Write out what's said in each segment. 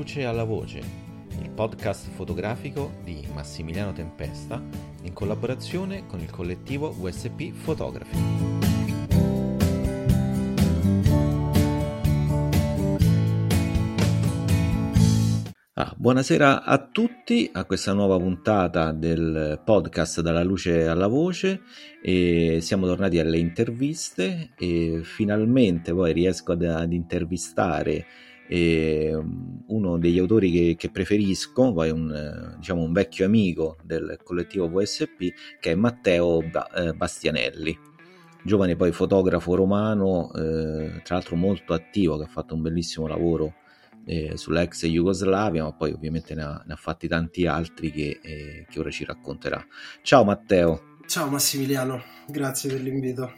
luce alla voce, il podcast fotografico di Massimiliano Tempesta in collaborazione con il collettivo USP Fotografi. Ah, buonasera a tutti a questa nuova puntata del podcast Dalla luce alla voce e siamo tornati alle interviste e finalmente poi riesco ad, ad intervistare eh, uno degli autori che, che preferisco, poi un, diciamo un vecchio amico del collettivo VSP che è Matteo ba- eh, Bastianelli giovane poi fotografo romano, eh, tra l'altro molto attivo, che ha fatto un bellissimo lavoro eh, sull'ex Jugoslavia, ma poi ovviamente ne ha, ne ha fatti tanti altri che, eh, che, ora ci racconterà. Ciao Matteo. Ciao Massimiliano, grazie per l'invito.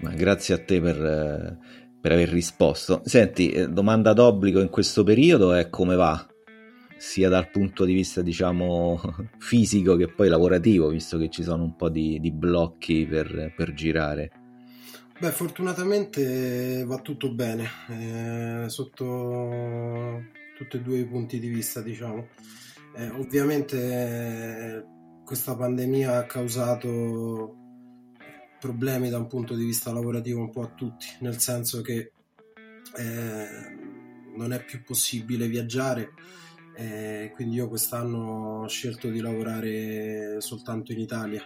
Ma grazie a te per, eh, per aver risposto. Senti, eh, domanda d'obbligo in questo periodo è come va? sia dal punto di vista diciamo fisico che poi lavorativo, visto che ci sono un po' di, di blocchi per, per girare. Beh, fortunatamente va tutto bene, eh, sotto tutti e due i punti di vista, diciamo. Eh, ovviamente eh, questa pandemia ha causato problemi da un punto di vista lavorativo un po' a tutti, nel senso che eh, non è più possibile viaggiare, eh, quindi io quest'anno ho scelto di lavorare soltanto in Italia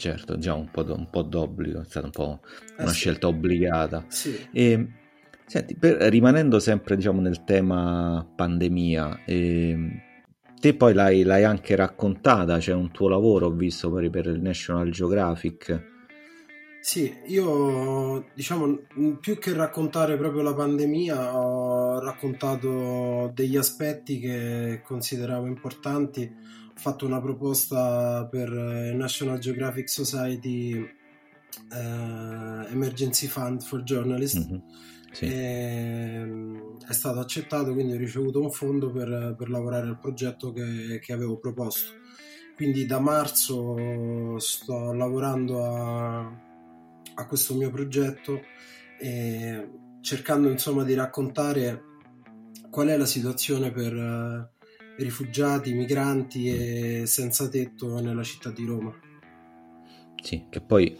certo, già un po', un po d'obbligo, è stata un po' una eh sì. scelta obbligata. Sì. E, senti, per, rimanendo sempre diciamo, nel tema pandemia, eh, te poi l'hai, l'hai, anche raccontata, c'è un tuo lavoro, ho visto per, per il National Geographic. Sì, io diciamo più che raccontare proprio la pandemia ho raccontato degli aspetti che consideravo importanti fatto una proposta per eh, National Geographic Society eh, Emergency Fund for Journalists. Mm-hmm. Sì. E, mm, è stato accettato, quindi ho ricevuto un fondo per, per lavorare al progetto che, che, avevo proposto. Quindi da marzo sto lavorando a, a questo mio progetto e cercando insomma di raccontare qual è la situazione per rifugiati, migranti e senza tetto nella città di Roma. Sì, che poi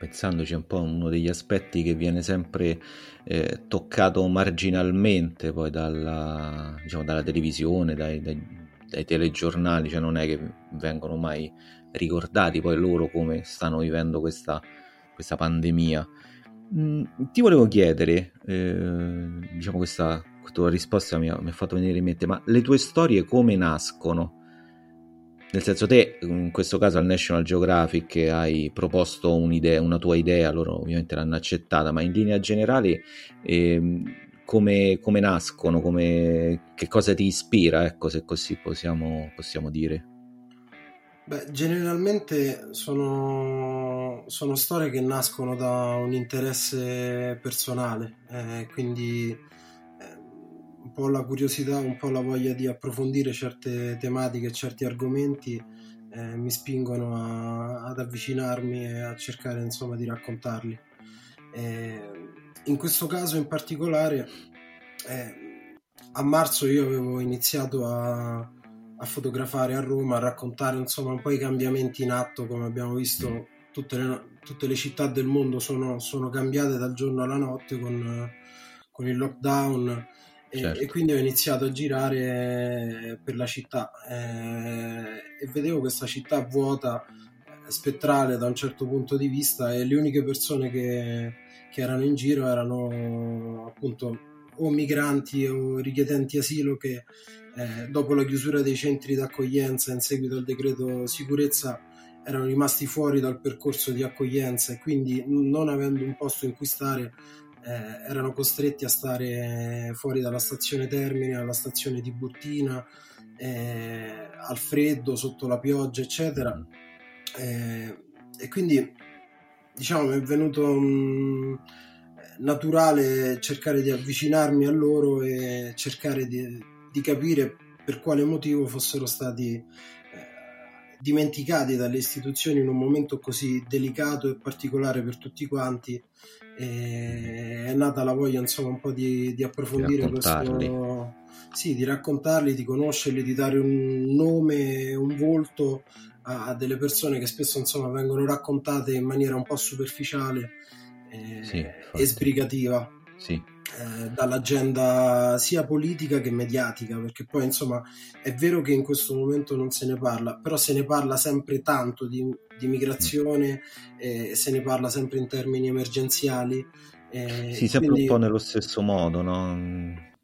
pensandoci un po' uno degli aspetti che viene sempre eh, toccato marginalmente poi dalla, diciamo, dalla televisione, dai, dai, dai, telegiornali, cioè non è che vengono mai ricordati poi loro come stanno vivendo questa, questa pandemia. Mm, ti volevo chiedere, eh, diciamo questa tua risposta mi ha, mi ha, fatto venire in mente, ma le tue storie come nascono? Nel senso te, in questo caso al National Geographic hai proposto una tua idea, loro ovviamente l'hanno accettata, ma in linea generale eh, come, come, nascono, come, che cosa ti ispira, ecco se così possiamo, possiamo dire? Beh, generalmente sono, sono, storie che nascono da un interesse personale, eh, quindi un po' la curiosità, un po' la voglia di approfondire certe tematiche, certi argomenti eh, mi spingono a, ad avvicinarmi e a cercare insomma di raccontarli. Eh, in questo caso in particolare eh, a marzo io avevo iniziato a, a, fotografare a Roma, a raccontare insomma un po' i cambiamenti in atto, come abbiamo visto tutte le, tutte le città del mondo sono, sono cambiate dal giorno alla notte con, con il lockdown Certo. E, quindi ho iniziato a girare per la città eh, e vedevo questa città vuota, eh, spettrale da un certo punto di vista e le uniche persone che, che erano in giro erano appunto o migranti o richiedenti asilo che eh, dopo la chiusura dei centri d'accoglienza in seguito al decreto sicurezza erano rimasti fuori dal percorso di accoglienza e quindi non avendo un posto in cui stare eh, erano costretti a stare fuori dalla stazione Termine, alla stazione di Buttina, eh, al freddo, sotto la pioggia, eccetera. Eh, e quindi diciamo è venuto um, naturale cercare di avvicinarmi a loro e cercare di, di capire per quale motivo fossero stati dimenticati dalle istituzioni in un momento così delicato e particolare per tutti quanti. È nata la voglia insomma un po' di, di approfondire Di questo sì, di raccontarli, di conoscerli, di dare un nome, un volto a, a delle persone che spesso insomma vengono raccontate in maniera un po' superficiale eh, Sì, e sbrigativa Sì, eh, dall'agenda sia politica che mediatica, perché poi insomma è vero che in questo momento non se ne parla, però se ne parla sempre tanto di, di migrazione, eh, se ne parla sempre in termini emergenziali. eh, sì, sempre quindi- un po' nello stesso modo, no?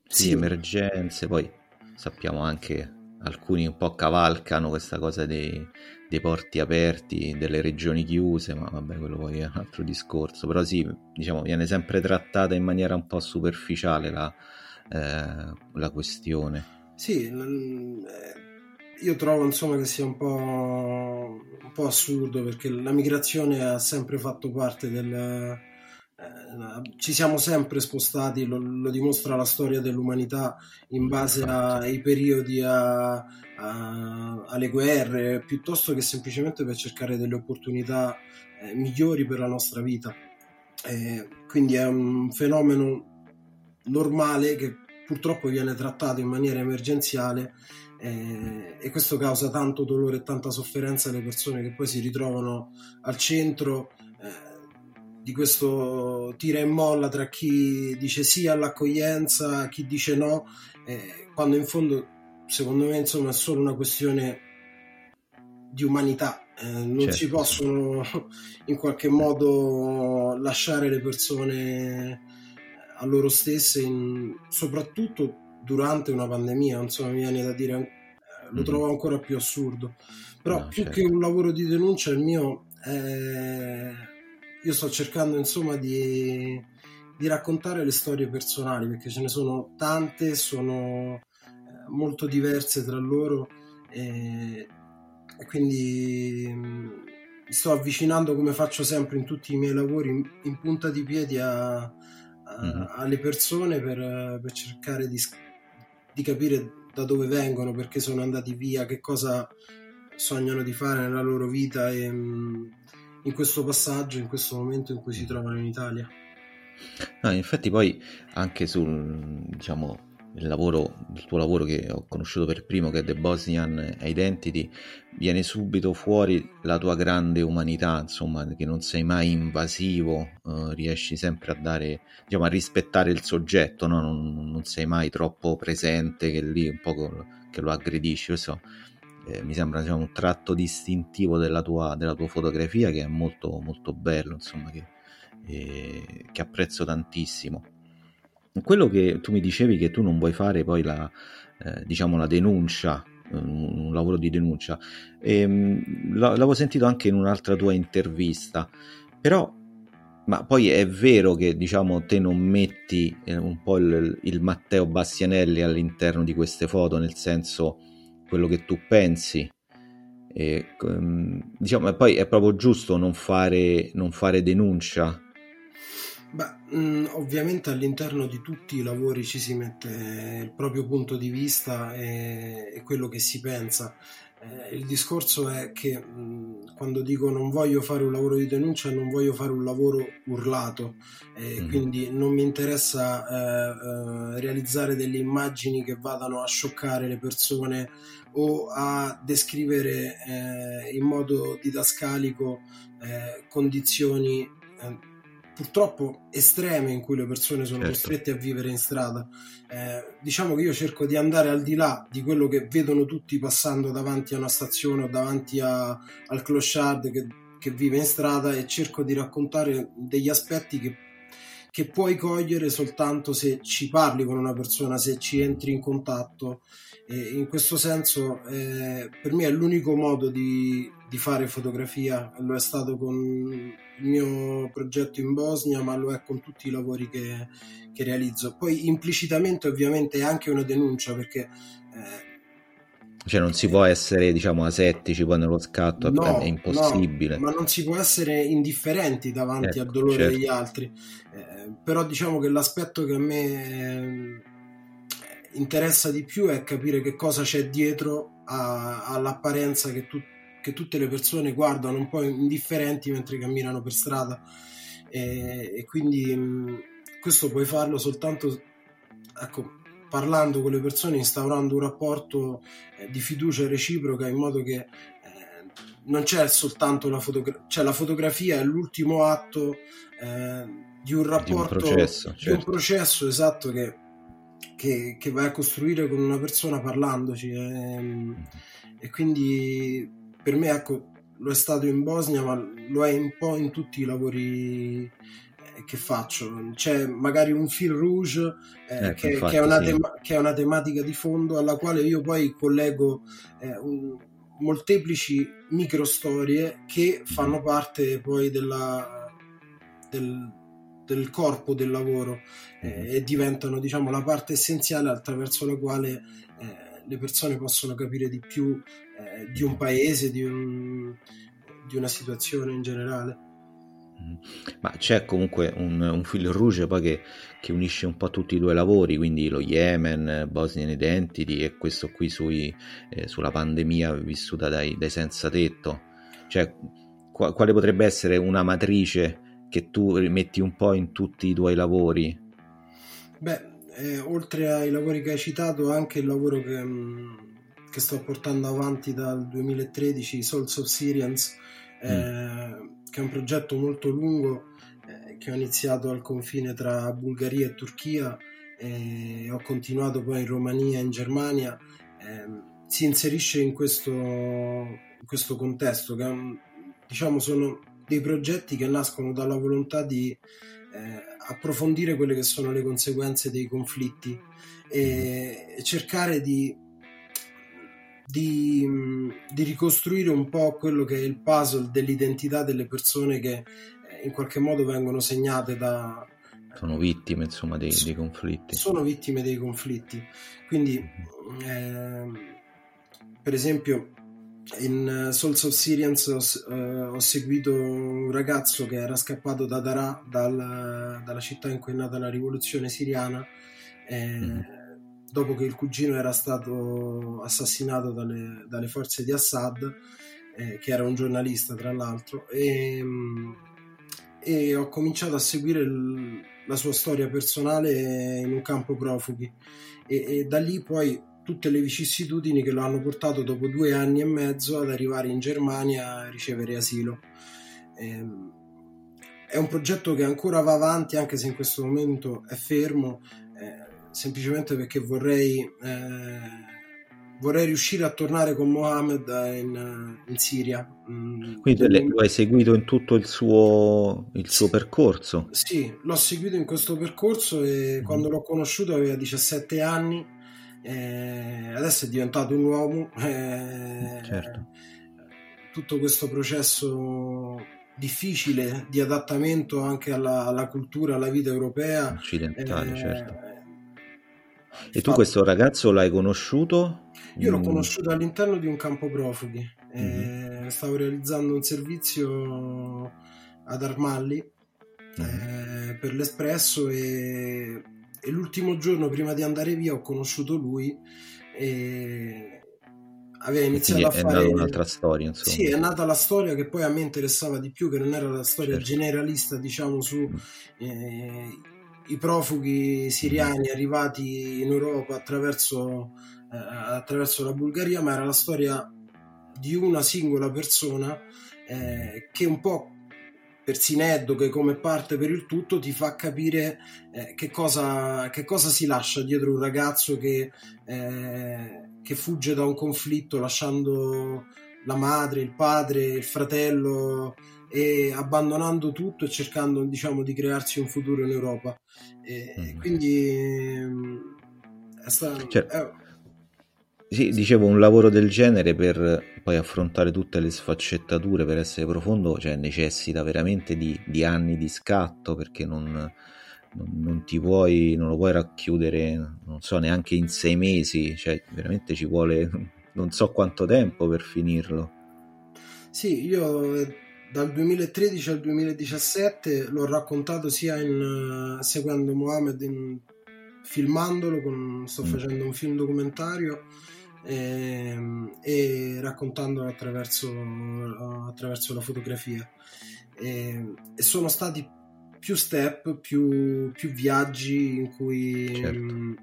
Sì, Sì. emergenze, poi sappiamo anche alcuni un po' cavalcano questa cosa dei, dei porti aperti, delle regioni chiuse, ma vabbè, quello poi è un altro discorso. Però sì, diciamo, viene sempre trattata in maniera un po' superficiale la, eh, la questione. Sì, eh, io trovo insomma che sia un po', un po' assurdo perché la migrazione ha sempre fatto parte del... eh, ci siamo sempre spostati, lo, lo dimostra la storia dell'umanità in base a- ai periodi, a- a- alle guerre, piuttosto che semplicemente per cercare delle opportunità eh, migliori per la nostra vita. Eh, quindi è un fenomeno normale che purtroppo viene trattato in maniera emergenziale eh, e questo causa tanto dolore e tanta sofferenza alle persone che poi si ritrovano al centro eh, di questo tira e molla tra chi dice sì all'accoglienza, chi dice no, eh, quando in fondo secondo me insomma è solo una questione di umanità. Eh, non Certo, si possono in qualche modo lasciare le persone a loro stesse, in- soprattutto durante una pandemia, insomma, mi viene da dire, eh, lo Mhm. trovo ancora più assurdo. Però No, più certo. che un lavoro di denuncia, il mio è... Io sto cercando, insomma, di, di raccontare le storie personali, perché ce ne sono tante, sono eh, molto diverse tra loro e, e quindi mh, mi sto avvicinando come faccio sempre in tutti i miei lavori in, in punta di piedi a- a- Mhm. alle persone per, per cercare di, di capire da dove vengono, perché sono andati via, che cosa sognano di fare nella loro vita e mh, in questo passaggio, in questo momento in cui si trovano in Italia. No, infatti poi anche sul, diciamo, il lavoro, il tuo lavoro che ho conosciuto per primo, che è The Bosnian Identity, viene subito fuori la tua grande umanità, insomma, che non sei mai invasivo, eh, riesci sempre a dare, diciamo, a rispettare il soggetto, no? non, non sei mai troppo presente che lì un po' col- che lo aggredisci, questo eh, mi sembra diciamo, un tratto distintivo della tua, della tua fotografia che è molto, molto bello, insomma, che, eh, che apprezzo tantissimo. Quello che tu mi dicevi che tu non vuoi fare poi la, eh, diciamo, la denuncia, un, un lavoro di denuncia, ehm, l- l'avevo sentito anche in un'altra tua intervista, però, ma poi è vero che diciamo te non metti eh, un po' il, il Matteo Bastianelli all'interno di queste foto, nel senso quello che tu pensi. E, ehm, diciamo, e poi è proprio giusto non fare, non fare denuncia. Beh, mh, ovviamente all'interno di tutti i lavori ci si mette il proprio punto di vista e, quello che si pensa. Eh, il discorso è che mh, quando dico non voglio fare un lavoro di denuncia, non voglio fare un lavoro urlato, Mhm. quindi non mi interessa eh, eh, realizzare delle immagini che vadano a scioccare le persone o a descrivere in modo didascalico condizioni purtroppo estreme in cui le persone sono Certo. costrette a vivere in strada. Eh, diciamo che io cerco di andare al di là di quello che vedono tutti passando davanti a una stazione o davanti a- al clochard che, che vive in strada e cerco di raccontare degli aspetti che, che puoi cogliere soltanto se ci parli con una persona, se ci entri in contatto. E in questo senso, eh, per me è l'unico modo di, di fare fotografia. Lo è stato con il mio progetto in Bosnia, ma lo è con tutti i lavori che, che realizzo. Poi implicitamente, ovviamente, è anche una denuncia perché. eh, Cioè non si può essere, diciamo, asettici poi nello scatto, No, è impossibile. no, ma non si può essere indifferenti davanti Ecco, al dolore certo. degli altri. Eh, però diciamo che l'aspetto che a me eh, interessa di più è capire che cosa c'è dietro a- all'apparenza che, tu- che tutte le persone guardano un po' indifferenti mentre camminano per strada e, e quindi mh, questo puoi farlo soltanto ecco, parlando con le persone, instaurando un rapporto eh, di fiducia reciproca in modo che eh, non c'è soltanto la fotografia, cioè la fotografia è l'ultimo atto eh, di un rapporto, di un processo, certo. di un certo. processo esatto che, che, che, vai a costruire con una persona parlandoci e, ehm, e quindi per me ecco lo è stato in Bosnia ma lo è un po' in tutti i lavori che faccio. C'è magari un fil rouge eh, che, infatti, che, è una tema- che, è una tematica di fondo alla quale io poi collego eh, un, molteplici micro storie che fanno parte poi della, del, del corpo del lavoro eh, e diventano diciamo la parte essenziale attraverso la quale eh, le persone possono capire di più eh, di un paese, di, un, di una situazione in generale. Mm. Ma c'è comunque un, un fil rouge poi che, che, unisce un po' tutti i due lavori, quindi lo Yemen, Bosnian Identity e questo qui sui, eh, sulla pandemia vissuta dai, dai senza tetto. Cioè, qu- quale potrebbe essere una matrice che tu rimetti un po' in tutti i tuoi lavori? Beh, eh, oltre ai lavori che hai citato, anche il lavoro che, mm, che sto portando avanti dal 2013, Souls of Syrians, mm. eh, che è un progetto molto lungo eh, che ho iniziato al confine tra Bulgaria e Turchia e ho continuato poi in Romania e in Germania, eh, si inserisce in questo, in questo contesto che diciamo sono dei progetti che nascono dalla volontà di eh, approfondire quelle che sono le conseguenze dei conflitti e, e cercare di di, di, ricostruire un po' quello che è il puzzle dell'identità delle persone che eh, in qualche modo vengono segnate da... Sono vittime insomma dei, dei conflitti. Sono vittime dei conflitti. Quindi, eh, per esempio, in Souls of Syrians ho, eh, ho, seguito un ragazzo che era scappato da Darà, dal, dalla città in cui è nata la rivoluzione siriana. Eh, mm dopo che il cugino era stato assassinato dalle, dalle forze di Assad, eh, che era un giornalista tra l'altro, e, e ho cominciato a seguire il, la sua storia personale in un campo profughi e, e, da lì poi tutte le vicissitudini che lo hanno portato dopo due anni e mezzo ad arrivare in Germania a ricevere asilo. Ehm, è un progetto che ancora va avanti anche se in questo momento è fermo semplicemente perché vorrei, eh, vorrei riuscire a tornare con Mohammed in, in Siria. Mm, Quindi lo hai seguito in tutto il suo, il suo percorso? Sì, l'ho seguito in questo percorso e mm. quando l'ho conosciuto aveva 17 anni, eh, adesso è diventato un uomo. Eh, certo. Tutto questo processo difficile di adattamento anche alla, alla cultura, alla vita europea. Occidentale, eh, certo e tu questo ragazzo l'hai conosciuto? Io l'ho mm. conosciuto all'interno di un campo profughi. Mm-hmm. stavo realizzando un servizio ad Armalli mm-hmm. per l'Espresso e, e, l'ultimo giorno prima di andare via ho conosciuto lui e aveva iniziato a fare... È un'altra storia, insomma. Sì, è nata la storia che poi a me interessava di più, che non era la storia certo. generalista, diciamo, su... Mm. Eh, i profughi siriani arrivati in Europa attraverso, eh, attraverso la Bulgaria, ma era la storia di una singola persona eh, che un po' per Sineddo che come parte per il tutto ti fa capire eh, che, cosa, che, cosa, si lascia dietro un ragazzo che, eh, che fugge da un conflitto lasciando la madre, il padre, il fratello e abbandonando tutto e cercando diciamo di crearsi un futuro in Europa e mm. quindi mm, è stato cioè, è... sì, dicevo un lavoro del genere per poi affrontare tutte le sfaccettature per essere profondo cioè, necessita veramente di, di anni di scatto perché non, non, ti puoi non lo puoi racchiudere non so neanche in sei mesi cioè veramente ci vuole non so quanto tempo per finirlo sì io dal 2013 al 2017 l'ho raccontato sia in, uh, seguendo Mohamed in, filmandolo con, sto mm. facendo un film documentario e, e raccontandolo attraverso, attraverso la fotografia. E, e, sono stati più step, più, più viaggi in cui certo. mh,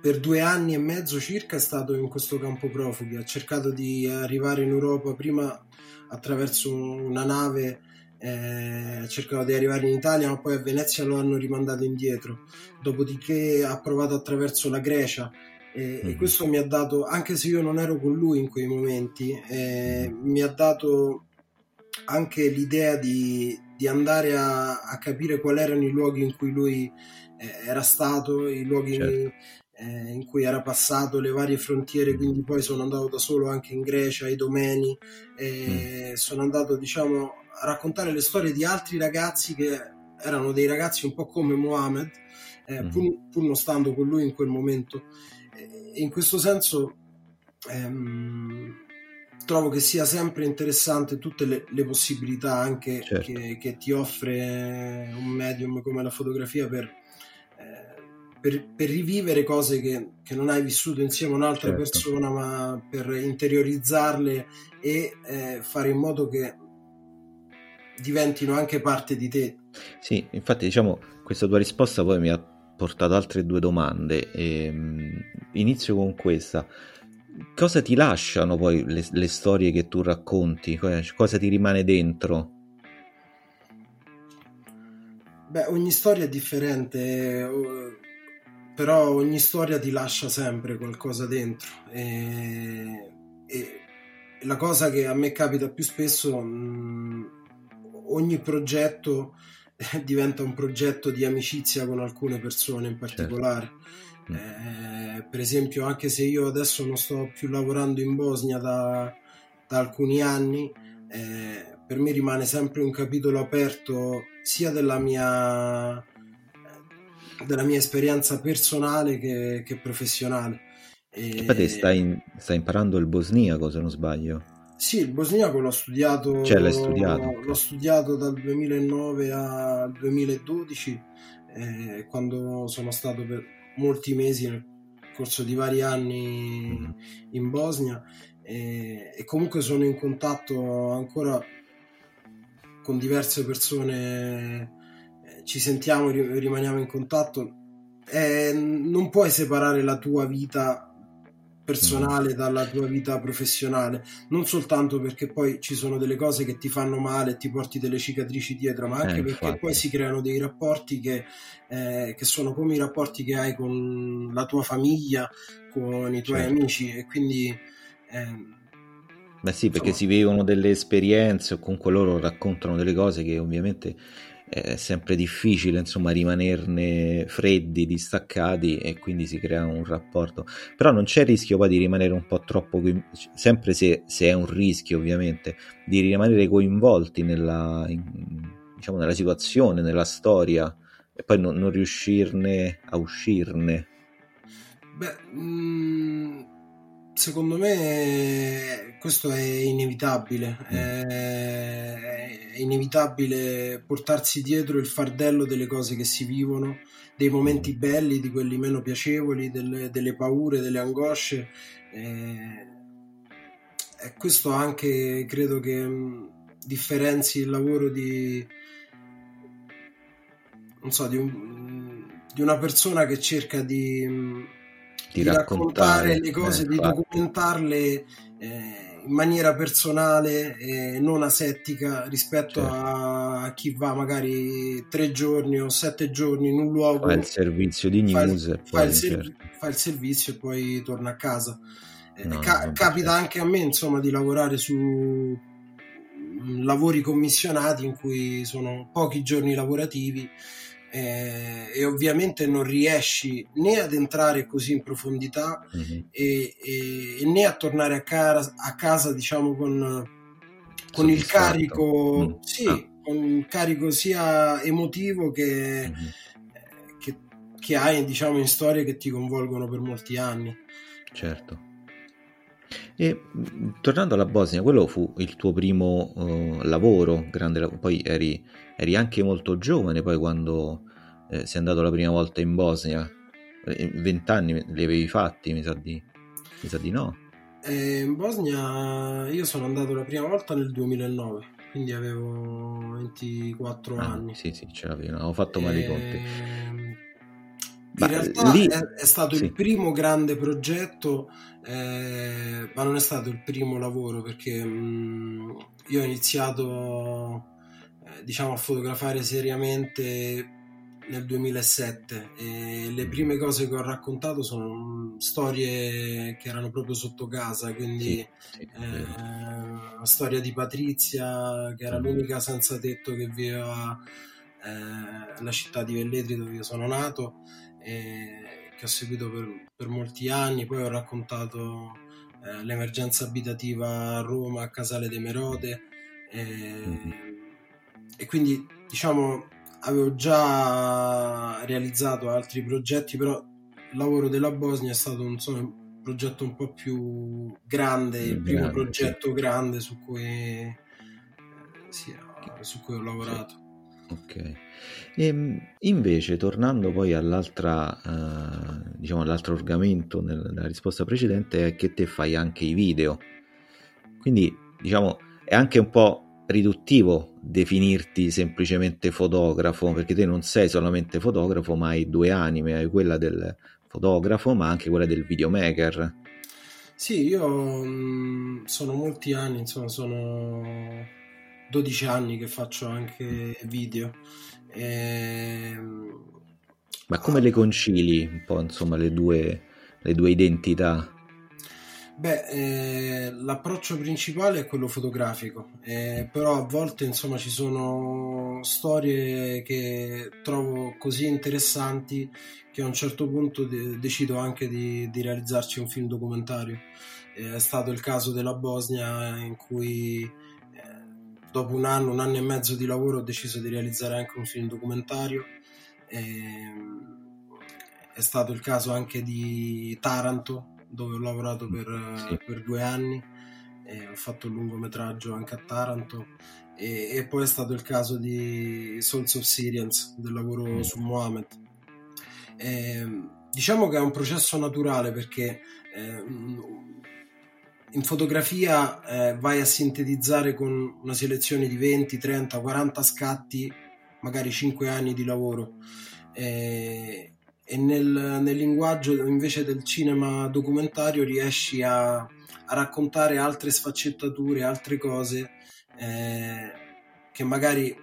per due anni e mezzo circa è stato in questo campo profughi, ha cercato di arrivare in Europa prima attraverso una nave eh, cercava di arrivare in Italia ma poi a Venezia lo hanno rimandato indietro dopodiché ha provato attraverso la Grecia e, mm-hmm. e mhm. questo mi ha dato anche se io non ero con lui in quei momenti eh, mm-hmm. mi ha dato anche l'idea di, di andare a, a, capire quali erano i luoghi in cui lui eh, era stato i luoghi certo. in, in cui era passato le varie frontiere, quindi poi sono andato da solo anche in Grecia, ai domeni, mm. sono andato diciamo a raccontare le storie di altri ragazzi che erano dei ragazzi un po' come Mohammed, eh, pur, pur, non stando con lui in quel momento. In questo senso ehm, trovo che sia sempre interessante tutte le, le possibilità anche certo. che, che, ti offre un medium come la fotografia per, eh, per, per rivivere cose che, che, non hai vissuto insieme a un'altra certo. persona, ma per interiorizzarle e eh, fare in modo che diventino anche parte di te. Sì, infatti diciamo questa tua risposta poi mi ha portato altre due domande. E, ehm, inizio con questa. Cosa ti lasciano poi le, le storie che tu racconti? Cosa ti rimane dentro? Beh, ogni storia è differente, però ogni storia ti lascia sempre qualcosa dentro. E, e la cosa che a me capita più spesso mh, ogni progetto eh, diventa un progetto di amicizia con alcune persone in particolare. Certo. Eh, per esempio, anche se io adesso non sto più lavorando in Bosnia da, da alcuni anni, eh, per me rimane sempre un capitolo aperto sia della mia, della mia esperienza personale che, che professionale. E... Infatti stai, stai imparando il bosniaco se non sbaglio. Sì, il bosniaco l'ho studiato, cioè, l'hai studiato. l'ho studiato dal 2009 al 2012, eh, quando sono stato per molti mesi nel corso di vari anni mm-hmm. in Bosnia e, e, comunque sono in contatto ancora con diverse persone, eh, ci sentiamo, rimaniamo in contatto. Eh, non puoi separare la tua vita personale dalla tua vita professionale, non soltanto perché poi ci sono delle cose che ti fanno male e ti porti delle cicatrici dietro, ma anche eh, perché poi si creano dei rapporti che, eh, che, sono come i rapporti che hai con la tua famiglia, con i tuoi certo. amici e quindi... Eh, Beh sì, perché insomma, si vivono delle esperienze o comunque loro raccontano delle cose che ovviamente è sempre difficile insomma rimanerne freddi, distaccati e quindi si crea un rapporto. Però non c'è rischio poi di rimanere un po' troppo, sempre se, se è un rischio ovviamente, di rimanere coinvolti nella, in, diciamo, nella situazione, nella storia e poi non, non riuscirne a uscirne. Beh, mh, mm, secondo me questo è inevitabile. Mm. È è inevitabile portarsi dietro il fardello delle cose che si vivono, dei momenti belli, di quelli meno piacevoli, delle, delle paure, delle angosce. Eh, e questo anche credo che mh, differenzi il lavoro di, non so, di, un, di una persona che cerca di, di, di raccontare, le cose, eh, di documentarle. Eh, in maniera personale e non asettica rispetto certo. a chi va magari tre giorni o sette giorni in un luogo. Fa il servizio di news fa, e fa, il, certo. fa il servizio e poi torna a casa. Eh, no, Ca- capita anche a me insomma di lavorare su mm, lavori commissionati in cui sono pochi giorni lavorativi eh, e ovviamente non riesci né ad entrare così in profondità mm-hmm. e, e, né a tornare a, cara, a casa diciamo con, con il carico mm. sì, ah. con il carico sia emotivo che, mm-hmm. che, che hai diciamo in storie che ti coinvolgono per molti anni certo e tornando alla Bosnia, quello fu il tuo primo uh, lavoro, grande, poi eri, eri, anche molto giovane poi quando eh, sei andato la prima volta in Bosnia, vent'anni li avevi fatti, mi sa di... Mi sa di no. Eh, in Bosnia io sono andato la prima volta nel 2009, quindi avevo 24 ah, anni. Sì, sì, ce l'avevo, avevo fatto male i conti. Ehm, in realtà lì... è, è, stato sì. il primo grande progetto, eh, ma non è stato il primo lavoro perché mh, io ho iniziato eh, diciamo a fotografare seriamente nel 2007 e le prime cose che ho raccontato sono storie che erano proprio sotto casa, quindi sì, sì, eh, la storia di Patrizia che era mm. l'unica senza tetto che viveva eh, nella città di Velletri dove io sono nato e che ho seguito per, per molti anni, poi ho raccontato eh, l'emergenza abitativa a Roma, a Casale de Merode e, mm-hmm. e quindi diciamo avevo già realizzato altri progetti, però il lavoro della Bosnia è stato insomma, un progetto un po' più grande, il primo grande, progetto sì. grande su cui, eh, sì, su cui ho lavorato. Ok. E, ehm, invece, tornando poi all'altra, uh, diciamo, all'altro argomento nella risposta precedente, è che te fai anche i video. Quindi, diciamo, è anche un po' riduttivo definirti semplicemente fotografo, perché te non sei solamente fotografo, ma hai due anime, hai quella del fotografo, ma anche quella del videomaker. Sì, io mh, mm, sono molti anni, insomma, sono 12 anni che faccio anche video. E... Ehm, ma come le concili un po', insomma, le due, le due identità? Beh, eh, l'approccio principale è quello fotografico, eh, però a volte insomma ci sono storie che trovo così interessanti che a un certo punto de- decido anche di, di, realizzarci un film documentario. Eh, è stato il caso della Bosnia in cui dopo un anno, un anno e mezzo di lavoro ho deciso di realizzare anche un film documentario. Ehm, è stato il caso anche di Taranto, dove ho lavorato per, sì. per due anni, ho fatto un lungometraggio anche a Taranto e, e, poi è stato il caso di Souls of Syrians, del lavoro mm. su Mohammed. E, diciamo che è un processo naturale perché eh, in fotografia eh, vai a sintetizzare con una selezione di 20, 30, 40 scatti, magari 5 anni di lavoro. Eh, e nel, nel, linguaggio invece del cinema documentario riesci a, a raccontare altre sfaccettature, altre cose eh, che magari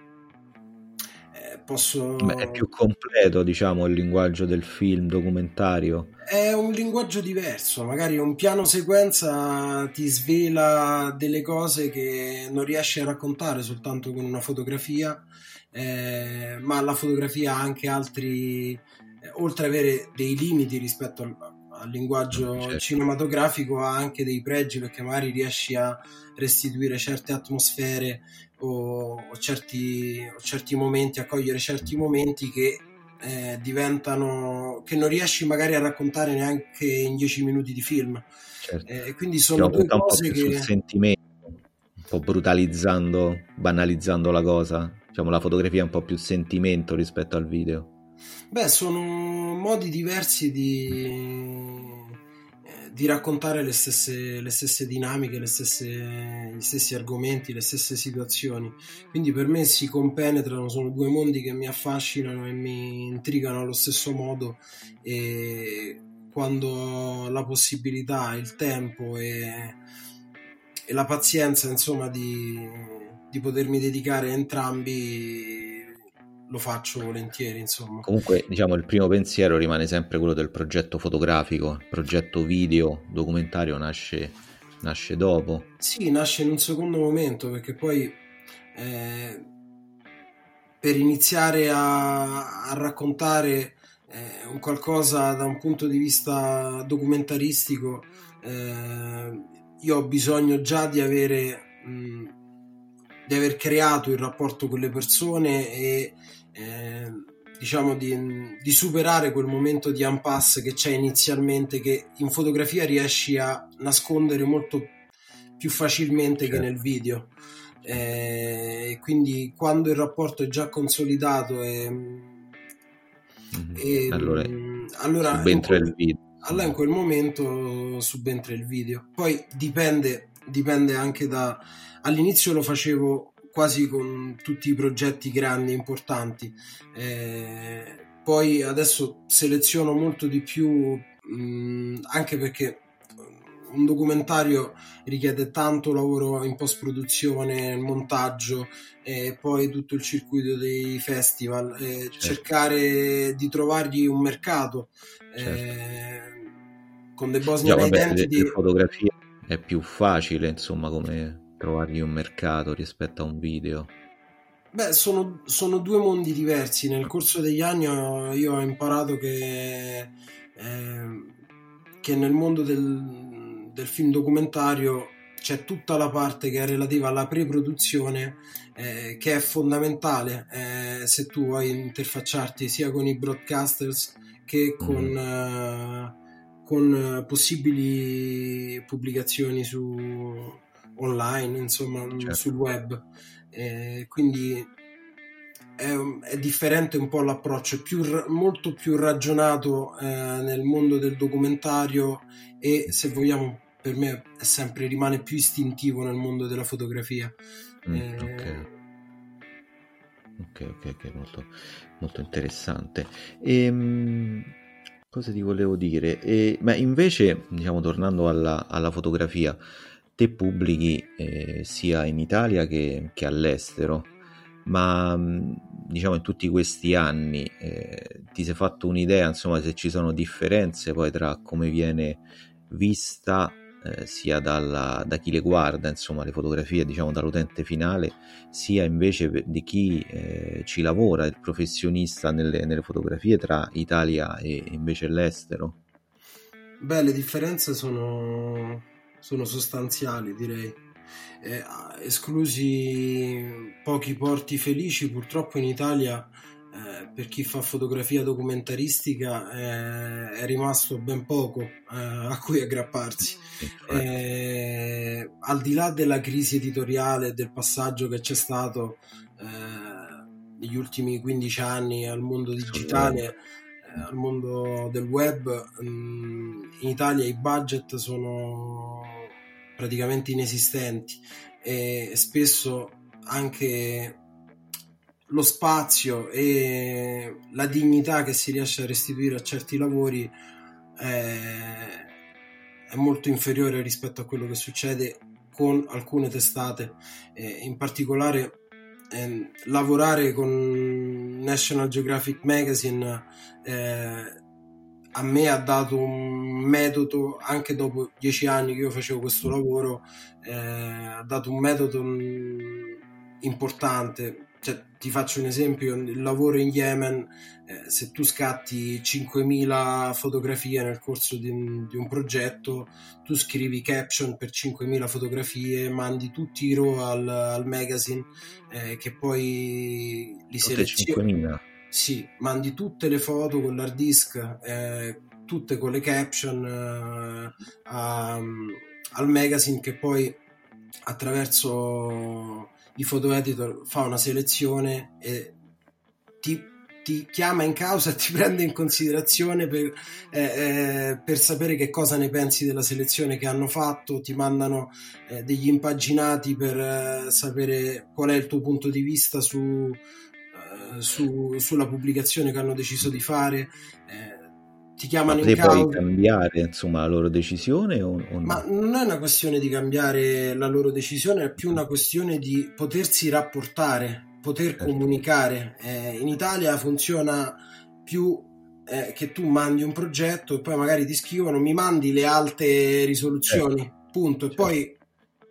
posso... Beh, è più completo, diciamo, il linguaggio del film documentario. È un linguaggio diverso, magari un piano sequenza ti svela delle cose che non riesci a raccontare soltanto con una fotografia, eh, ma la fotografia ha anche altri eh, oltre ad avere dei limiti rispetto al, al linguaggio certo. cinematografico, ha anche dei pregi perché magari riesci a restituire certe atmosfere o, o, certi, o certi, momenti, a cogliere certi momenti che eh, diventano che non riesci magari a raccontare neanche in dieci minuti di film. Certo. Eh, quindi sono due cose che. sentimento, un po' brutalizzando, banalizzando la cosa. Diciamo, la fotografia è un po' più sentimento rispetto al video. Beh, sono modi diversi di, di raccontare le stesse, le stesse dinamiche, le stesse, gli stessi argomenti, le stesse situazioni. Quindi per me si compenetrano, sono due mondi che mi affascinano e mi intrigano allo stesso modo e quando ho la possibilità, il tempo e, e la pazienza, insomma, di, di potermi dedicare a entrambi lo faccio volentieri, insomma. Comunque, diciamo, il primo pensiero rimane sempre quello del progetto fotografico, il progetto video, documentario nasce, nasce dopo. Sì, nasce in un secondo momento, perché poi eh, per iniziare a, a raccontare eh, un qualcosa da un punto di vista documentaristico, eh, io ho bisogno già di avere... Mh, di aver creato il rapporto con le persone e eh, diciamo di, di, superare quel momento di impasse che c'è inizialmente che in fotografia riesci a nascondere molto più facilmente certo. che nel video eh, quindi quando il rapporto è già consolidato e, mm-hmm. e allora, allora subentra il video allora in quel momento subentra il video. Poi dipende, dipende anche da... All'inizio lo facevo quasi con tutti i progetti grandi, importanti. Eh, poi adesso seleziono molto di più, mh, anche perché un documentario richiede tanto lavoro in post produzione, montaggio e poi tutto il circuito dei festival, eh, certo. cercare di trovargli un mercato. Certo. Eh, con The Bosnian Già, vabbè, Identity... Le fotografie è più facile, insomma, come trovargli un mercato rispetto a un video. Beh, sono, sono, due mondi diversi. Nel corso degli anni ho, io ho imparato che, eh, che nel mondo del, del film documentario c'è tutta la parte che è relativa alla pre-produzione eh, che è fondamentale eh, se tu vuoi interfacciarti sia con i broadcasters che con, mm. eh, con possibili pubblicazioni su online, insomma, certo. sul web. Eh, quindi è, è, differente un po' l'approccio, è più, molto più ragionato eh, nel mondo del documentario e se vogliamo per me è sempre rimane più istintivo nel mondo della fotografia. Mm, eh... ok. Ok, ok, ok, molto, molto interessante. E, ehm, cosa ti volevo dire? E, ma invece, diciamo, tornando alla, alla fotografia, te pubblichi eh, sia in Italia che, che, all'estero, ma mm, diciamo in tutti questi anni eh, ti sei fatto un'idea, insomma, se ci sono differenze poi tra come viene vista eh, sia dalla, da chi le guarda, insomma, le fotografie, diciamo, dall'utente finale, sia invece di chi eh, ci lavora, il professionista nelle, nelle, fotografie tra Italia e invece l'estero? Beh, le differenze sono, sono sostanziali, direi. Eh, esclusi pochi porti felici, purtroppo in Italia eh, per chi fa fotografia documentaristica eh, è rimasto ben poco eh, a cui aggrapparsi. Eh, al di là della crisi editoriale, del passaggio che c'è stato eh, negli ultimi 15 anni al mondo digitale, al mondo del web, mm, in Italia i budget sono praticamente inesistenti e spesso anche lo spazio e la dignità che si riesce a restituire a certi lavori è, è molto inferiore rispetto a quello che succede con alcune testate. Eh, in particolare eh, lavorare con National Geographic Magazine eh, a me ha dato un metodo, anche dopo dieci anni che io facevo questo lavoro, eh, ha dato un metodo mm, importante cioè, ti faccio un esempio, il lavoro in Yemen, eh, se tu scatti 5.000 fotografie nel corso di un, di un, progetto, tu scrivi caption per 5.000 fotografie, mandi tutti i RAW al, al magazine eh, che poi li selezioni. Sì, mandi tutte le foto con l'hard disk, eh, tutte con le caption eh, a, al magazine che poi attraverso il photo editor fa una selezione e ti, ti chiama in causa e ti prende in considerazione per, eh, eh, per, sapere che cosa ne pensi della selezione che hanno fatto, ti mandano eh, degli impaginati per eh, sapere qual è il tuo punto di vista su, eh, su, sulla pubblicazione che hanno deciso di fare eh, ti chiamano in causa. puoi cambiare insomma la loro decisione o, o no? Ma non è una questione di cambiare la loro decisione, è più una questione di potersi rapportare, poter certo. comunicare. Eh, in Italia funziona più eh, che tu mandi un progetto e poi magari ti scrivono mi mandi le alte risoluzioni, certo. punto. E certo. poi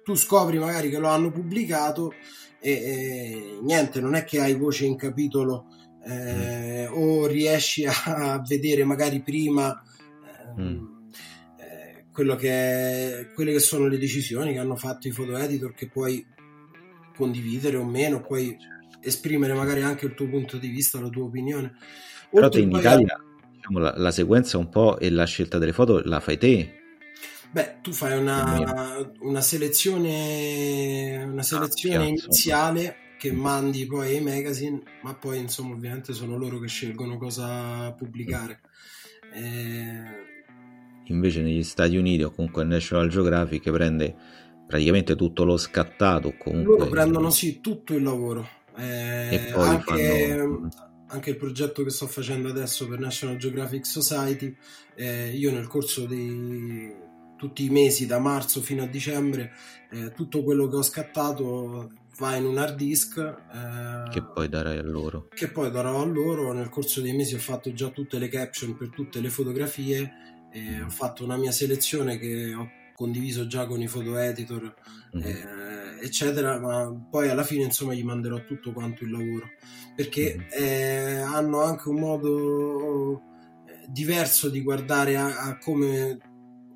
tu scopri magari che lo hanno pubblicato e, e niente, non è che hai voce in capitolo eh, mm. o riesci a vedere magari prima eh, mm. eh, quello che, quelle che sono le decisioni che hanno fatto i photo editor che puoi condividere o meno, puoi esprimere magari anche il tuo punto di vista, la tua opinione. Però in Italia diciamo, la, la, sequenza un po' e la scelta delle foto la fai te. Beh, tu fai una, una selezione, una selezione ah, iniziale che mandi poi ai magazine, ma poi insomma ovviamente sono loro che scelgono cosa pubblicare. Eh, invece negli Stati Uniti o comunque National Geographic prende praticamente tutto lo scattato. Comunque... Loro prendono sì tutto il lavoro. Eh, e poi anche, fanno... anche, il progetto che sto facendo adesso per National Geographic Society, eh, io nel corso di tutti i mesi da marzo fino a dicembre, eh, tutto quello che ho scattato va in un hard disk eh, che poi darai a loro. Che poi darò a loro. Nel corso dei mesi ho fatto già tutte le caption per tutte le fotografie. Mm. Ho fatto una mia selezione che ho condiviso già con i photo editor, mm. eh, eccetera. Ma poi alla fine, insomma, gli manderò tutto quanto il lavoro perché mm. eh, hanno anche un modo eh, diverso di guardare a, a come,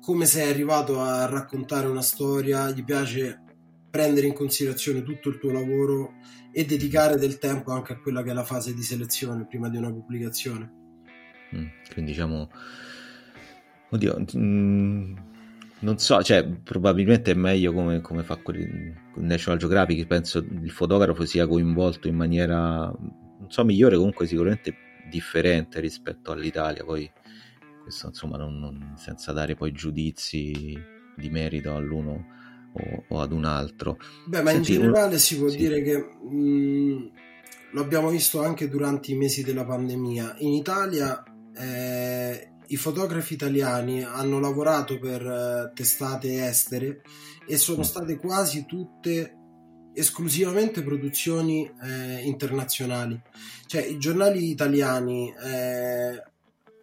come sei arrivato a raccontare una storia. Gli piace prendere in considerazione tutto il tuo lavoro e dedicare del tempo anche a quella che è la fase di selezione prima di una pubblicazione. Mm, quindi diciamo, oddio, mm, non so, cioè probabilmente è meglio come, come fa con National Geographic, penso il fotografo sia coinvolto in maniera, non so, migliore, comunque sicuramente differente rispetto all'Italia, poi questo insomma non, non, senza dare poi giudizi di merito all'uno o, o ad un altro. Beh, ma Senti, in generale si può sì. dire che mh, mm, lo abbiamo visto anche durante i mesi della pandemia. In Italia eh, i fotografi italiani hanno lavorato per eh, testate estere e sono mm. state quasi tutte esclusivamente produzioni eh, internazionali. Cioè i giornali italiani, eh,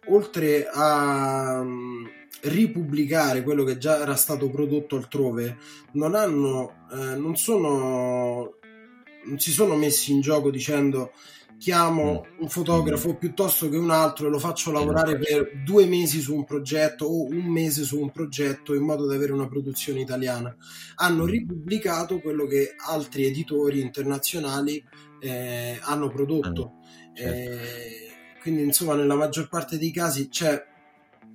oltre a... Mh, mm, ripubblicare quello che già era stato prodotto altrove non hanno eh, non sono non si sono messi in gioco dicendo chiamo un fotografo piuttosto che un altro e lo faccio lavorare per due mesi su un progetto o un mese su un progetto in modo da avere una produzione italiana. Hanno mm. ripubblicato quello che altri editori internazionali eh, hanno prodotto. Certo. Eh, quindi, insomma, nella maggior parte dei casi c'è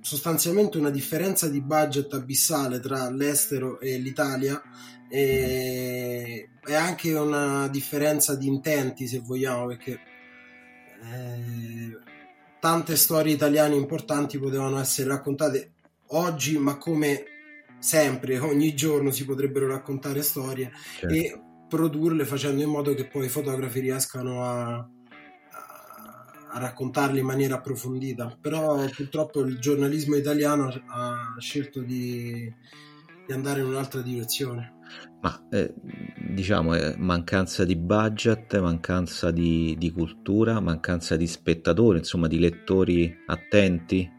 sostanzialmente una differenza di budget abissale tra l'estero e l'Italia e, e anche una differenza di intenti se vogliamo perché eh, tante storie italiane importanti potevano essere raccontate oggi ma come sempre ogni giorno si potrebbero raccontare storie certo. e produrle facendo in modo che poi i fotografi riescano a a raccontarli in maniera approfondita, però purtroppo il giornalismo italiano ha scelto di, di andare in un'altra direzione. Ma eh, diciamo eh, mancanza di budget, mancanza di, di, cultura, mancanza di spettatori, insomma di lettori attenti?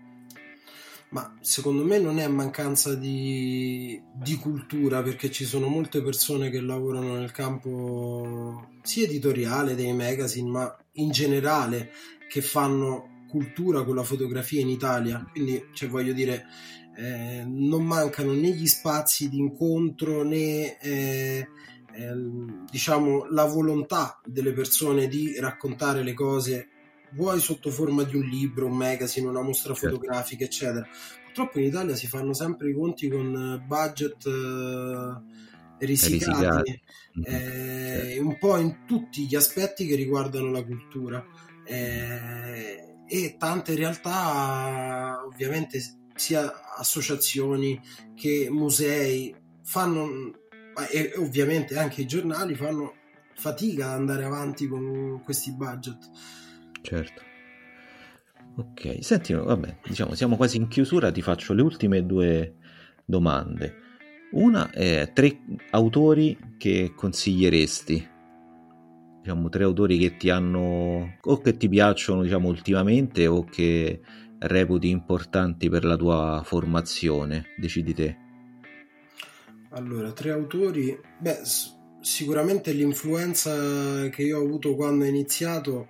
Ma secondo me non è mancanza di, di cultura perché ci sono molte persone che lavorano nel campo sia editoriale dei magazine, ma in generale che fanno cultura con la fotografia in Italia, quindi cioè, voglio dire, eh, non mancano né gli spazi di incontro né eh, eh, diciamo la volontà delle persone di raccontare le cose vuoi sotto forma di un libro, un magazine, una mostra certo. fotografica, eccetera. Purtroppo in Italia si fanno sempre i conti con budget eh, risicati, mm-hmm. eh, certo. un po' in tutti gli aspetti che riguardano la cultura eh, e tante realtà ovviamente sia associazioni che musei fanno e ovviamente anche i giornali fanno fatica ad andare avanti con questi budget. Certo. Ok senti vabbè diciamo siamo quasi in chiusura ti faccio le ultime due domande. Una è tre autori che consiglieresti diciamo, tre autori che ti hanno o che ti piacciono diciamo, ultimamente o che reputi importanti per la tua formazione? Decidi te. Allora, tre autori, beh, sicuramente l'influenza che io ho avuto quando ho iniziato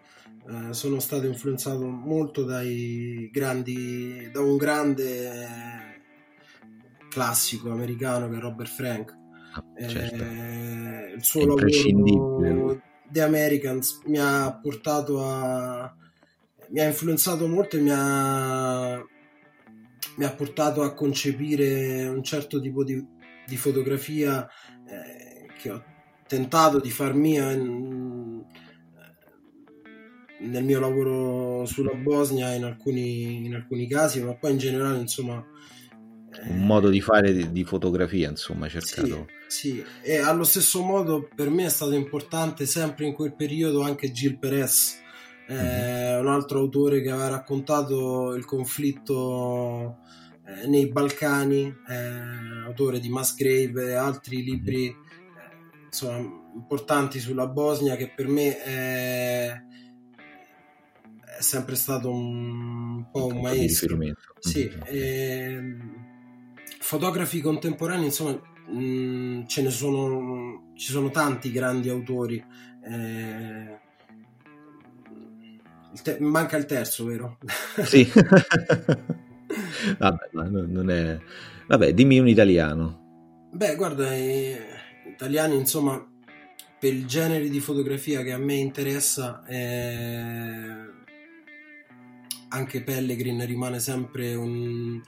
eh, sono stato influenzato molto dai grandi, da un grande classico americano che è Robert Frank. Ah, certo. eh, il suo lavoro The Americans mi ha portato a mi ha influenzato molto e mi ha, mi ha portato a concepire un certo tipo di, di fotografia eh, che ho tentato di far mia in, nel mio lavoro sulla Bosnia in alcuni, in alcuni casi, ma poi in generale insomma un modo di fare di, di fotografia, insomma, cercato. Sì, sì, e allo stesso modo per me è stato importante sempre in quel periodo anche Gil Perez, eh, mm-hmm. un altro autore che aveva raccontato il conflitto eh, nei Balcani, eh, autore di Musgrave e altri libri mm-hmm. insomma, importanti sulla Bosnia che per me è, sempre stato un po' un, un maestro. Sì, mm-hmm. e, fotografi contemporanei, insomma, mh, mm, ce ne sono, ci sono tanti grandi autori. Eh, il te- manca il terzo, vero? Sì. Vabbè, non è... Vabbè, dimmi un italiano. Beh, guarda, eh, italiani, insomma, per il genere di fotografia che a me interessa, eh, anche Pellegrin rimane sempre un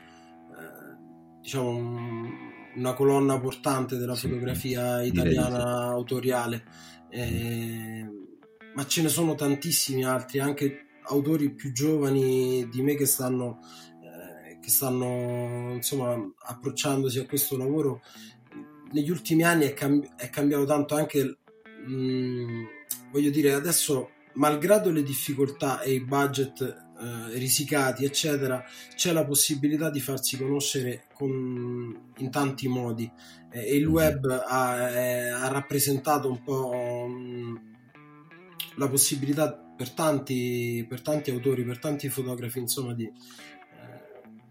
diciamo, una colonna portante della fotografia italiana autoriale. Eh, ma ce ne sono tantissimi altri, anche autori più giovani di me che stanno, eh, che stanno insomma, approcciandosi a questo lavoro. Negli ultimi anni è, cambi- è cambiato tanto anche, mh, mm, voglio dire, adesso malgrado le difficoltà e i budget eh, risicati, eccetera, c'è la possibilità di farsi conoscere con, in tanti modi eh, il mm-hmm. web ha, eh, ha rappresentato un po' um, la possibilità per tanti, per tanti autori, per tanti fotografi, insomma, di, eh,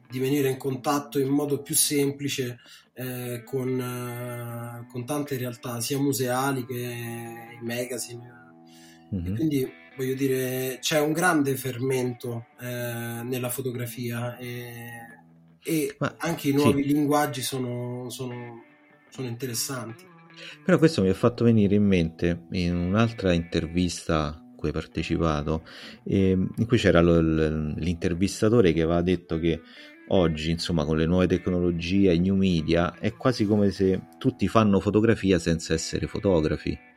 di venire in contatto in modo più semplice eh, con, eh, con, tante realtà, sia museali che i magazine. Mm-hmm. Quindi voglio dire, c'è un grande fermento eh, nella fotografia e, e anche i nuovi sì. linguaggi sono, sono, sono interessanti. Però questo mi ha fatto venire in mente in un'altra intervista a cui hai partecipato, eh, in cui c'era l'intervistatore che aveva detto che oggi, insomma, con le nuove tecnologie, i new media, è quasi come se tutti fanno fotografia senza essere fotografi.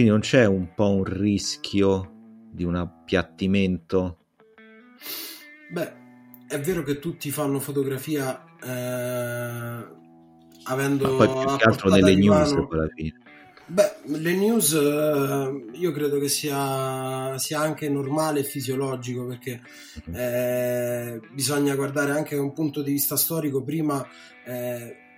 Quindi non c'è un po' un rischio di un appiattimento? Beh, è vero che tutti fanno fotografia eh, avendo... Ma poi più che altro nelle news alla fine. Beh, le news eh, io credo che sia, sia, anche normale e fisiologico perché mhm. eh, bisogna guardare anche da un punto di vista storico. Prima eh,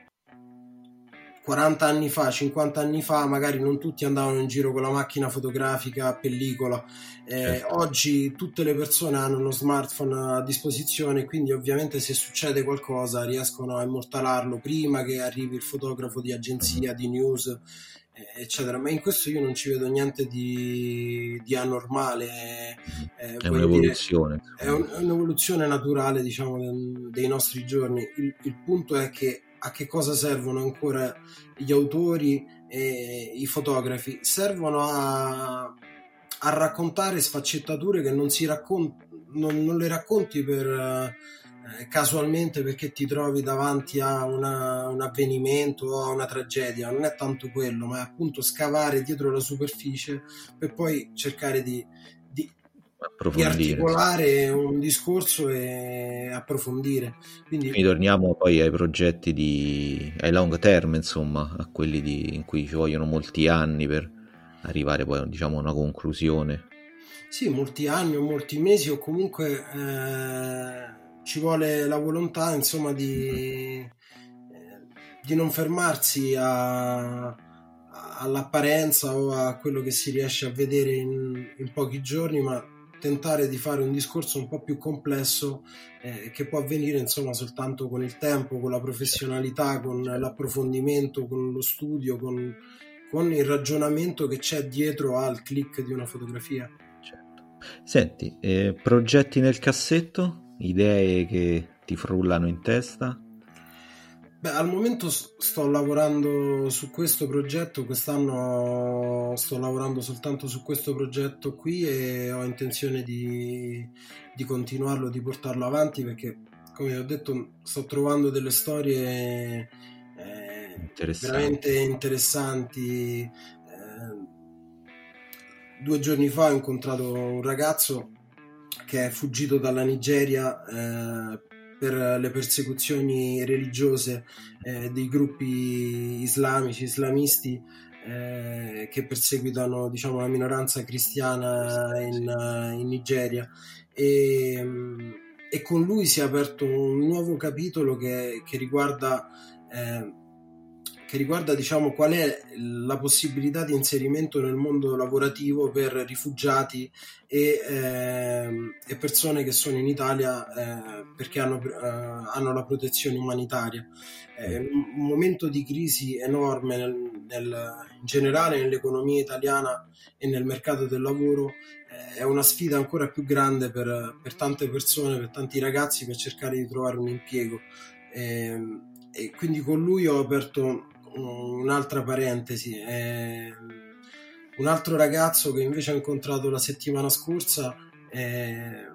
40 anni fa, 50 anni fa, magari non tutti andavano in giro con la macchina fotografica a pellicola. Eh, certo. Oggi tutte le persone hanno uno smartphone a disposizione, quindi ovviamente se succede qualcosa riescono a immortalarlo prima che arrivi il fotografo di agenzia, mm-hmm. di news, eh, eccetera. Ma in questo io non ci vedo niente di, di anormale. Eh, è un'evoluzione. Dire, è, un, è, un'evoluzione naturale, diciamo, dei nostri giorni. Il, il punto è che a che cosa servono ancora gli autori e i fotografi? Servono a, a raccontare sfaccettature che non, raccont- non, non le racconti per, eh, casualmente perché ti trovi davanti a una, un avvenimento o a una tragedia. Non è tanto quello, ma è appunto scavare dietro la superficie per poi cercare di di articolare un discorso e approfondire. Quindi... Quindi torniamo poi ai progetti di ai long term, insomma, a quelli di, in cui ci vogliono molti anni per arrivare poi diciamo a una conclusione. Sì, molti anni o molti mesi o comunque eh, ci vuole la volontà, insomma, di, mm-hmm. eh, di non fermarsi a all'apparenza o a quello che si riesce a vedere in, in pochi giorni, ma tentare di fare un discorso un po' più complesso eh, che può avvenire insomma soltanto con il tempo, con la professionalità, con l'approfondimento, con lo studio, con, con il ragionamento che c'è dietro al click di una fotografia. Certo. Senti, eh, progetti nel cassetto? Idee che ti frullano in testa? Beh, al momento sto lavorando su questo progetto, quest'anno sto lavorando soltanto su questo progetto qui e ho intenzione di, di continuarlo, di portarlo avanti perché, come ho detto, sto trovando delle storie eh, interessanti. veramente interessanti. Eh, due giorni fa ho incontrato un ragazzo che è fuggito dalla Nigeria eh, per le persecuzioni religiose eh, dei gruppi islamici, islamisti eh, che perseguitano diciamo, la minoranza cristiana in, in Nigeria. E, e, con lui si è aperto un nuovo capitolo che, che riguarda eh, che riguarda diciamo, qual è la possibilità di inserimento nel mondo lavorativo per rifugiati e, eh, e persone che sono in Italia eh, perché hanno, eh, hanno, la protezione umanitaria. È un momento di crisi enorme nel, nel, in generale nell'economia italiana e nel mercato del lavoro eh, è una sfida ancora più grande per, per, tante persone, per tanti ragazzi per cercare di trovare un impiego. Ehm, e quindi con lui ho aperto un'altra parentesi. Eh, un altro ragazzo che invece ho incontrato la settimana scorsa eh,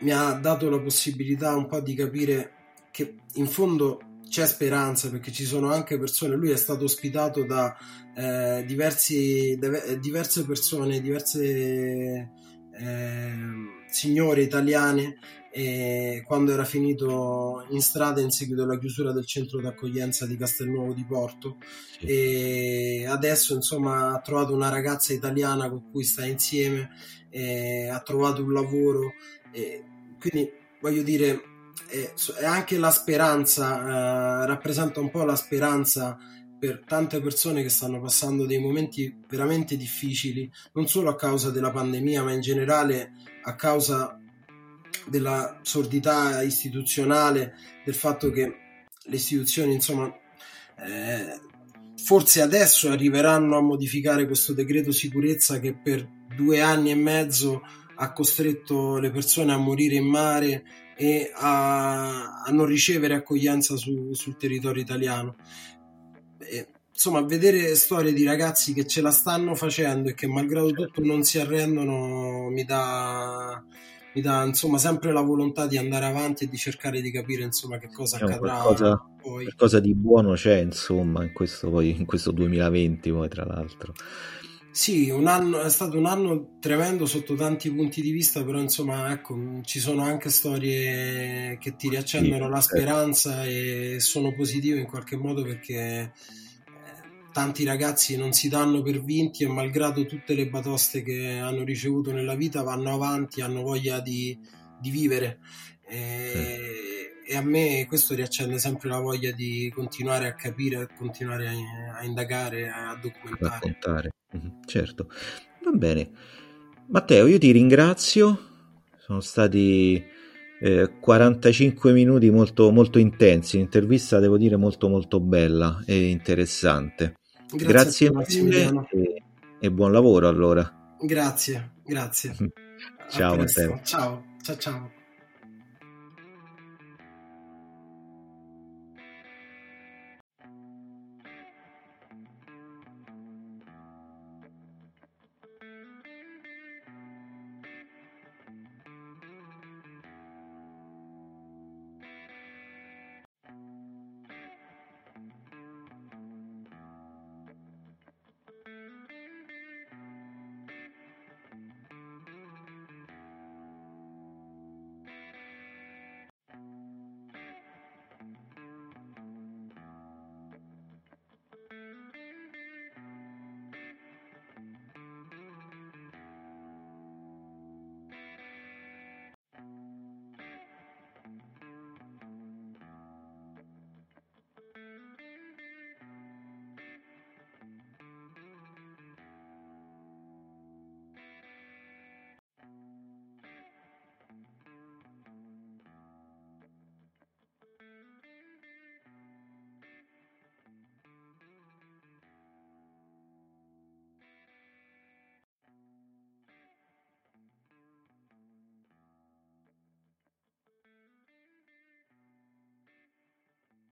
mi ha dato la possibilità un po' di capire che in fondo c'è speranza perché ci sono anche persone, lui è stato ospitato da eh, diversi, diverse persone, diverse eh, signore italiane e quando era finito in strada in seguito alla chiusura del centro d'accoglienza di Castelnuovo di Porto sì. e adesso insomma ha trovato una ragazza italiana con cui sta insieme ha trovato un lavoro quindi voglio dire è, anche la speranza eh, rappresenta un po' la speranza per tante persone che stanno passando dei momenti veramente difficili non solo a causa della pandemia ma in generale a causa della sordità istituzionale, del fatto che le istituzioni, insomma, eh, forse adesso arriveranno a modificare questo decreto sicurezza che per due anni e mezzo ha costretto le persone a morire in mare e a, a non ricevere accoglienza su, sul territorio italiano. E, insomma, vedere storie di ragazzi che ce la stanno facendo e che malgrado tutto non si arrendono mi dà mi dà insomma sempre la volontà di andare avanti e di cercare di capire insomma che cosa diciamo, accadrà qualcosa, poi. qualcosa di buono c'è insomma in questo, poi, in questo 2020 poi tra l'altro sì, un anno, è stato un anno tremendo sotto tanti punti di vista, però insomma, ecco, ci sono anche storie che ti riaccendono sì, la certo. speranza e sono positive in qualche modo perché tanti ragazzi non si danno per vinti e malgrado tutte le batoste che hanno ricevuto nella vita vanno avanti, hanno voglia di, di vivere. E, e, a me questo riaccende sempre la voglia di continuare a capire, a continuare a, a indagare, a documentare. Raccontare. Mhm, certo, va bene. Matteo, io ti ringrazio, sono stati eh, 45 minuti molto, molto intensi, un'intervista devo dire molto molto bella e interessante. Grazie, grazie mille e, e, buon lavoro allora. Grazie, grazie. ciao Matteo. Ciao, ciao ciao.